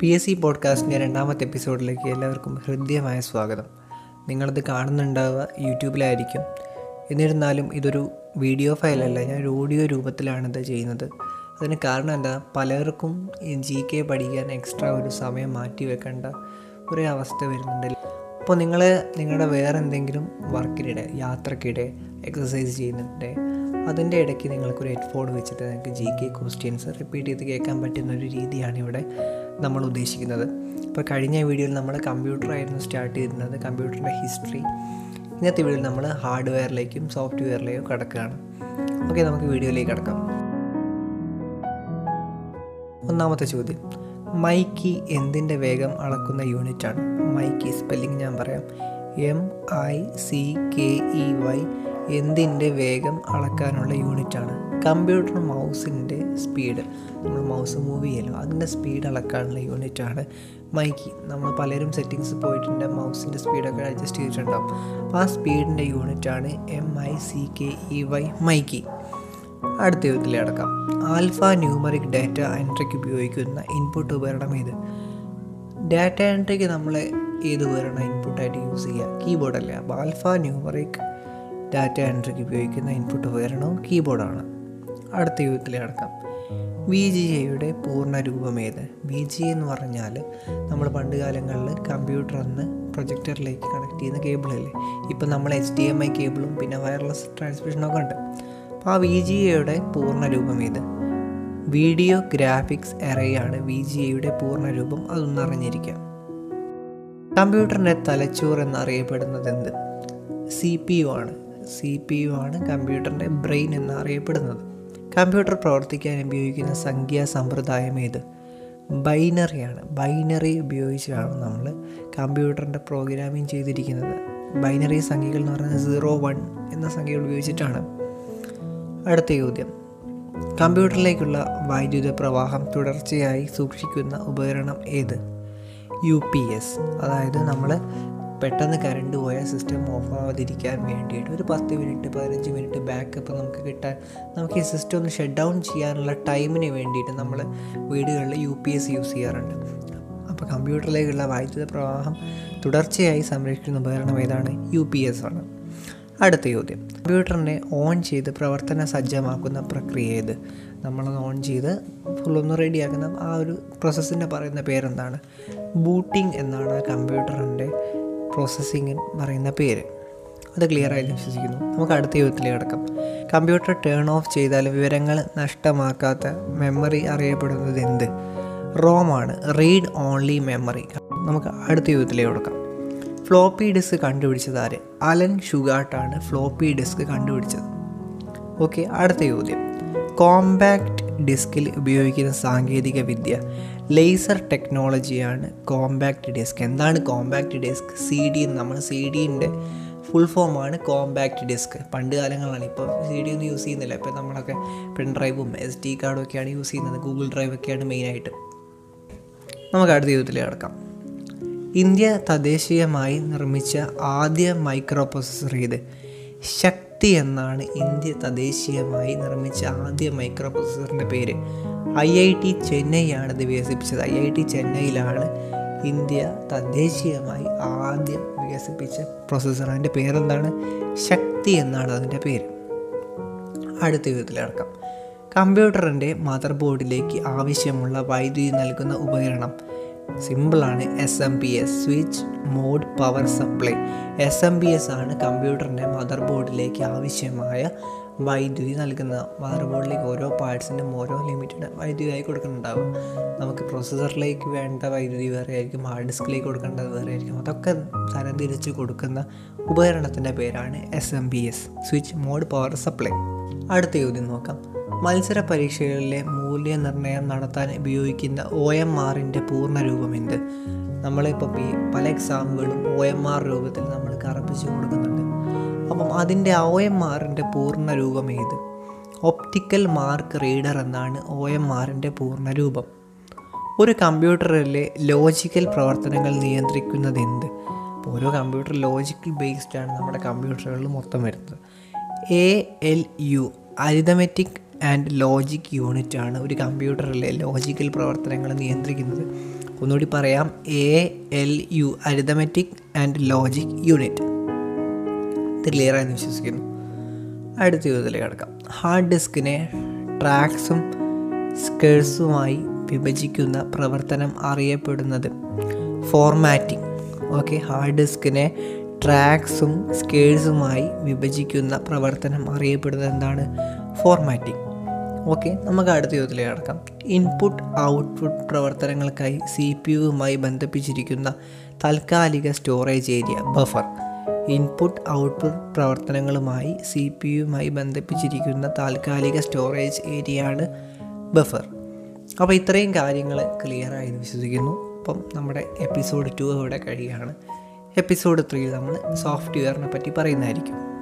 P S C പോഡ്കാസ്റ്റിന്റെ രണ്ടാമത്തെ എപ്പിസോഡിലേക്ക് എല്ലാവർക്കും ഹൃദ്യമായ സ്വാഗതം. നിങ്ങളത് കാണുന്നുണ്ടാവുക യൂട്യൂബിലായിരിക്കും. എന്നിരുന്നാലും ഇതൊരു വീഡിയോ ഫയലല്ല ഞാൻ ഒരു ഓഡിയോ രൂപത്തിലാണിത് ചെയ്യുന്നത്. അതിന് കാരണം എന്താ? പലർക്കും ജി കെ പഠിക്കാൻ എക്സ്ട്രാ ഒരു സമയം മാറ്റി വെക്കേണ്ട ഒരു അവസ്ഥ വരുന്നുണ്ട്. അപ്പോൾ നിങ്ങൾ നിങ്ങളുടെ വേറെ എന്തെങ്കിലും വർക്കിനിടെ യാത്രക്കിടെ എക്സസൈസ് ചെയ്യുന്നുണ്ടെ അതിന്റെ ഇടയ്ക്ക് നിങ്ങൾക്കൊരു ഹെഡ്ഫോൺ വെച്ചിട്ട് നിങ്ങൾക്ക് ജി കെ ക്വസ്റ്റ്യൻസ് റിപ്പീറ്റ് ചെയ്ത് കേൾക്കാൻ പറ്റുന്ന ഒരു രീതിയാണ് ഇവിടെ നമ്മൾ ഉദ്ദേശിക്കുന്നത്. ഇപ്പോൾ കഴിഞ്ഞ വീഡിയോയിൽ നമ്മൾ കമ്പ്യൂട്ടറായിരുന്നു സ്റ്റാർട്ട് ചെയ്തിരുന്നത് കമ്പ്യൂട്ടറിന്റെ ഹിസ്റ്ററി. ഇന്നത്തെ വീഡിയോയിൽ നമ്മൾ ഹാർഡ്വെയറിലേക്കും സോഫ്റ്റ്വെയറിലേക്കും കിടക്കുകയാണ്. ഓക്കെ നമുക്ക് വീഡിയോയിലേക്ക് കിടക്കാം. ഒന്നാമത്തെ ചോദ്യം. മൈക്കി എന്തിന്റെ വേഗം അളക്കുന്ന യൂണിറ്റാണ്? മൈക്കി സ്പെല്ലിംഗ് ഞാൻ പറയാം. M I C K E Y എന്തിന്റെ വേഗം അളക്കാനുള്ള യൂണിറ്റാണ്? കമ്പ്യൂട്ടർ മൗസിന്റെ സ്പീഡ്. നമ്മൾ മൗസ് മൂവ് ചെയ്യലോ? അതിന്റെ സ്പീഡ് അളക്കാനുള്ള യൂണിറ്റാണ്. മൈക്കി. നമ്മൾ പലരും സെറ്റിങ്സ് പോയിട്ടുണ്ട്. മൗസിന്റെ സ്പീഡൊക്കെ അഡ്ജസ്റ്റ് ചെയ്തിട്ടുണ്ടാവും. അപ്പോൾ ആ സ്പീഡിന്റെ യൂണിറ്റാണ് M I C K E Y Mickey. അടുത്ത യുദ്ധത്തിൽ അടക്കാം ആൽഫ ന്യൂമറിക് ഡാറ്റ എൻട്രിക്ക് ഉപയോഗിക്കുന്ന ഇൻപുട്ട് ഉപകരണം ഇത് ഡാറ്റ എൻട്രിക്ക് നമ്മൾ ഏത് ഉപകരണം ഇൻപുട്ടായിട്ട് യൂസ് ചെയ്യുക? കീബോർഡല്ലേ. അപ്പോൾ ആൽഫ ന്യൂമറിക് ഡാറ്റ എൻട്രിക്ക് ഉപയോഗിക്കുന്ന ഇൻപുട്ട് ഉപകരണവും കീബോർഡാണ്. അടുത്ത യുദ്ധത്തിലെ കിടക്കാം. വി ജി എയുടെ പൂർണ രൂപം ഏത്? വി ജി എന്ന് പറഞ്ഞാൽ നമ്മൾ പണ്ട് കാലങ്ങളിൽ കമ്പ്യൂട്ടർ എന്ന് പ്രൊജക്ടറിലേക്ക് കണക്ട് ചെയ്യുന്ന കേബിളല്ലേ? ഇപ്പം നമ്മൾ എച്ച് ഡി എം ഐ കേബിളും പിന്നെ വയർലെസ് ട്രാൻസ്മിഷനൊക്കെ ഉണ്ട്. അപ്പോൾ ആ വി ജി എയുടെ പൂർണ രൂപം ഏത്? വീഡിയോ ഗ്രാഫിക്സ് എറയാണ് വി ജി എയുടെ പൂർണ രൂപം. അതൊന്നും അറിഞ്ഞിരിക്കാം. കമ്പ്യൂട്ടറിന്റെ തലച്ചോറ് എന്നറിയപ്പെടുന്നത് എന്ത്? സി പി യു ആണ്. സി പി യു ആണ് കമ്പ്യൂട്ടറിന്റെ ബ്രെയിൻ എന്നറിയപ്പെടുന്നത്. കമ്പ്യൂട്ടർ പ്രവർത്തിക്കാൻ ഉപയോഗിക്കുന്ന സംഖ്യാ സമ്പ്രദായം ഏത്? ബൈനറിയാണ്. ബൈനറി ഉപയോഗിച്ചാണ് നമ്മൾ കമ്പ്യൂട്ടറിന്റെ പ്രോഗ്രാമിംഗ് ചെയ്തിരിക്കുന്നത്. ബൈനറി സംഖ്യകൾ എന്ന് പറയുന്നത് സീറോ വൺ എന്ന സംഖ്യകൾ ഉപയോഗിച്ചിട്ടാണ്. അടുത്ത ചോദ്യം. കമ്പ്യൂട്ടറിലേക്കുള്ള വൈദ്യുത പ്രവാഹം തുടർച്ചയായി സൂക്ഷിക്കുന്ന ഉപകരണം ഏത്? U P S. അതായത് നമ്മൾ പെട്ടെന്ന് കറണ്ട് പോയാൽ സിസ്റ്റം ഓഫ് ആവാതിരിക്കാൻ വേണ്ടിയിട്ട് ഒരു പത്ത് മിനിറ്റ് പതിനഞ്ച് മിനിറ്റ് ബാക്കപ്പ് നമുക്ക് കിട്ടാൻ നമുക്ക് ഈ സിസ്റ്റം ഒന്ന് ഷട്ട് ഡൗൺ ചെയ്യാനുള്ള ടൈമിന് വേണ്ടിയിട്ട് നമ്മൾ വീടുകളിൽ യു പി എസ് യൂസ് ചെയ്യാറുണ്ട്. അപ്പോൾ കമ്പ്യൂട്ടറിലേക്കുള്ള വൈദ്യുത പ്രവാഹം തുടർച്ചയായി സംരക്ഷിക്കുന്ന ഉപകരണം ഏതാണ്? യു പി എസ് ആണ്. അടുത്ത ചോദ്യം. കമ്പ്യൂട്ടറിനെ ഓൺ ചെയ്ത് പ്രവർത്തന സജ്ജമാക്കുന്ന പ്രക്രിയ ഏത്? നമ്മളത് ഓൺ ചെയ്ത് ഫുള്ളൊന്ന് റെഡിയാക്കുന്ന ആ ഒരു പ്രോസസ്സിന്റെ പറയുന്ന പേരെന്താണ്? ബൂട്ടിംഗ് എന്നാണ് കമ്പ്യൂട്ടറിന്റെ പ്രോസസ്സിങ് പറയുന്ന പേര്. അത് ക്ലിയർ ആയി വിശ്വസിക്കുന്നു. നമുക്ക് അടുത്ത യുഗത്തിലേക്ക് കിടക്കാം. കമ്പ്യൂട്ടർ ടേൺ ഓഫ് ചെയ്താൽ വിവരങ്ങൾ നഷ്ടമാക്കാത്ത മെമ്മറി അറിയപ്പെടുന്നത് എന്ത്? റോമാണ് റീഡ് ഓൺലി മെമ്മറി നമുക്ക് അടുത്ത യുഗത്തിലേക്ക് കൊടുക്കാം. ഫ്ലോപ്പി ഡിസ്ക് കണ്ടുപിടിച്ചത് ആര്? അലൻ ഷുഗാട്ടാണ് ഫ്ലോപ്പി ഡിസ്ക് കണ്ടുപിടിച്ചത്. ഓക്കെ അടുത്ത ചോദ്യം. കോമ്പാക്റ്റ് ഡിസ്കിൽ ഉപയോഗിക്കുന്ന സാങ്കേതിക വിദ്യ. ലേസർ ടെക്നോളജിയാണ് കോമ്പാക്റ്റ് ഡിസ്ക്. എന്താണ് കോമ്പാക്റ്റ് ഡിസ്ക്? സി ഡി നമ്മൾ സി ഡീന്റെ ഫുൾ ഫോമാണ് കോമ്പാക്റ്റ് ഡിസ്ക്. പണ്ട് കാലങ്ങളാണ്. ഇപ്പോൾ സി ഡി ഒന്നും യൂസ് ചെയ്യുന്നില്ല. ഇപ്പോൾ നമ്മളൊക്കെ പെൻ ഡ്രൈവും എസ് ഡി കാർഡും ഒക്കെയാണ് യൂസ് ചെയ്യുന്നത്. ഗൂഗിൾ ഡ്രൈവ് ഒക്കെയാണ് മെയിനായിട്ട്. നമുക്ക് അടുത്ത ജീവിതത്തിൽ കിടക്കാം. ഇന്ത്യ തദ്ദേശീയമായി നിർമ്മിച്ച ആദ്യ മൈക്രോ പ്രൊസസ്സർ ഇത് ശക്തി എന്നാണ് ഇന്ത്യ തദ്ദേശീയമായി നിർമ്മിച്ച ആദ്യ മൈക്രോ പ്രൊസസ്സറിന്റെ പേര്. ഐ ഐ ടി ചെന്നൈയാണ് ഇത് വികസിപ്പിച്ചത്. ഐ ഐ ടി ചെന്നൈയിലാണ് ഇന്ത്യ തദ്ദേശീയമായി ആദ്യം വികസിപ്പിച്ച പ്രൊസസ്സർ അതിന്റെ പേരെന്താണ്? ശക്തി എന്നാണ് അതിന്റെ പേര്. അടുത്ത വിധത്തിൽ അടക്കാം കമ്പ്യൂട്ടറിന്റെ മദർ ബോർഡിലേക്ക് ആവശ്യമുള്ള വൈദ്യുതി നൽകുന്ന ഉപകരണം സിമ്പിളാണ് S M P S switch mode power supply S M P S ആണ് കമ്പ്യൂട്ടറിന്റെ മദർ ബോർഡിലേക്ക് ആവശ്യമായ വൈദ്യുതി നൽകുന്ന മദർ ബോർഡിലേക്ക് ഓരോ പാർട്സിനും ഓരോ ലിമിറ്റഡ് വൈദ്യുതി ആയി കൊടുക്കുന്നുണ്ടാവും. നമുക്ക് പ്രോസസ്സറിലേക്ക് വേണ്ട വൈദ്യുതി വേറെ ആയിരിക്കും ഹാർഡ് ഡിസ്കിലേക്ക് കൊടുക്കേണ്ടത് വേറെ ആയിരിക്കും. അതൊക്കെ തരംതിരിച്ച് കൊടുക്കുന്ന ഉപകരണത്തിന്റെ പേരാണ് S M B S switch mode power supply അടുത്ത ചോദ്യം നോക്കാം. മത്സര പരീക്ഷകളിലെ മൂല്യനിർണയം നടത്താൻ ഉപയോഗിക്കുന്ന ഒ എം ആറിന്റെ പൂർണ രൂപം എന്ത്? നമ്മളിപ്പോൾ പല എക്സാമുകളും ഒ എം ആർ രൂപത്തിൽ നമ്മൾ കറപ്പിച്ച് കൊടുക്കുന്നുണ്ട്. അപ്പം അതിന്റെ ഒ എം ആറിന്റെ പൂർണ രൂപം ഏത് ഒപ്റ്റിക്കൽ മാർക്ക് റീഡർ എന്നാണ് ഒ എം ആറിന്റെ പൂർണ രൂപം ഒരു കമ്പ്യൂട്ടറിലെ ലോജിക്കൽ പ്രവർത്തനങ്ങൾ നിയന്ത്രിക്കുന്നത് എന്ത് ഓരോ കമ്പ്യൂട്ടർ ലോജിക്കൽ ബേസ്ഡ് ആണ് നമ്മുടെ കമ്പ്യൂട്ടറുകളിൽ മൊത്തം വരുന്നത്. A L U arithmetic and logic unit ആണ് ഒരു കമ്പ്യൂട്ടറിലെ ലോജിക്കൽ പ്രവർത്തനങ്ങൾ നിയന്ത്രിക്കുന്നത്. ഒന്നുകൂടി പറയാം. A L U arithmetic and logic unit. Clear വിശ്വസിക്കുന്നു. അടുത്ത ചോദ്യത്തിലേക്ക് കിടക്കാം. ഹാർഡ് ഡിസ്കിനെ ട്രാക്സും സ്കേഴ്സുമായി വിഭജിക്കുന്ന പ്രവർത്തനം അറിയപ്പെടുന്നത് ഫോർമാറ്റിംഗ് ഓക്കെ ഹാർഡ് ഡിസ്കിനെ ട്രാക്സും സ്കേഴ്സുമായി വിഭജിക്കുന്ന പ്രവർത്തനം അറിയപ്പെടുന്നത് എന്താണ്? ഫോർമാറ്റിംഗ് ഓക്കെ നമുക്ക് അടുത്ത ചോദ്യത്തിലേക്ക് കടക്കാം. ഇൻപുട്ട് ഔട്ട്പുട്ട് പ്രവർത്തനങ്ങൾക്കായി സി പി യുവുമായി ബന്ധിപ്പിച്ചിരിക്കുന്ന താൽക്കാലിക storage area buffer input output പ്രവർത്തനങ്ങളുമായി സി പി യുമായി ബന്ധിപ്പിച്ചിരിക്കുന്ന താൽക്കാലിക സ്റ്റോറേജ് ഏരിയയാണ് ബഫർ. അപ്പോൾ ഇത്രയും കാര്യങ്ങൾ ക്ലിയർ വിശ്വസിക്കുന്നു. അപ്പം നമ്മുടെ എപ്പിസോഡ് ടു ഇവിടെ കഴിയുകയാണ്. എപ്പിസോഡ് ത്രീയിൽ നമ്മൾ സോഫ്റ്റ്വെയറിനെ പറ്റി പറയുന്നതായിരിക്കും.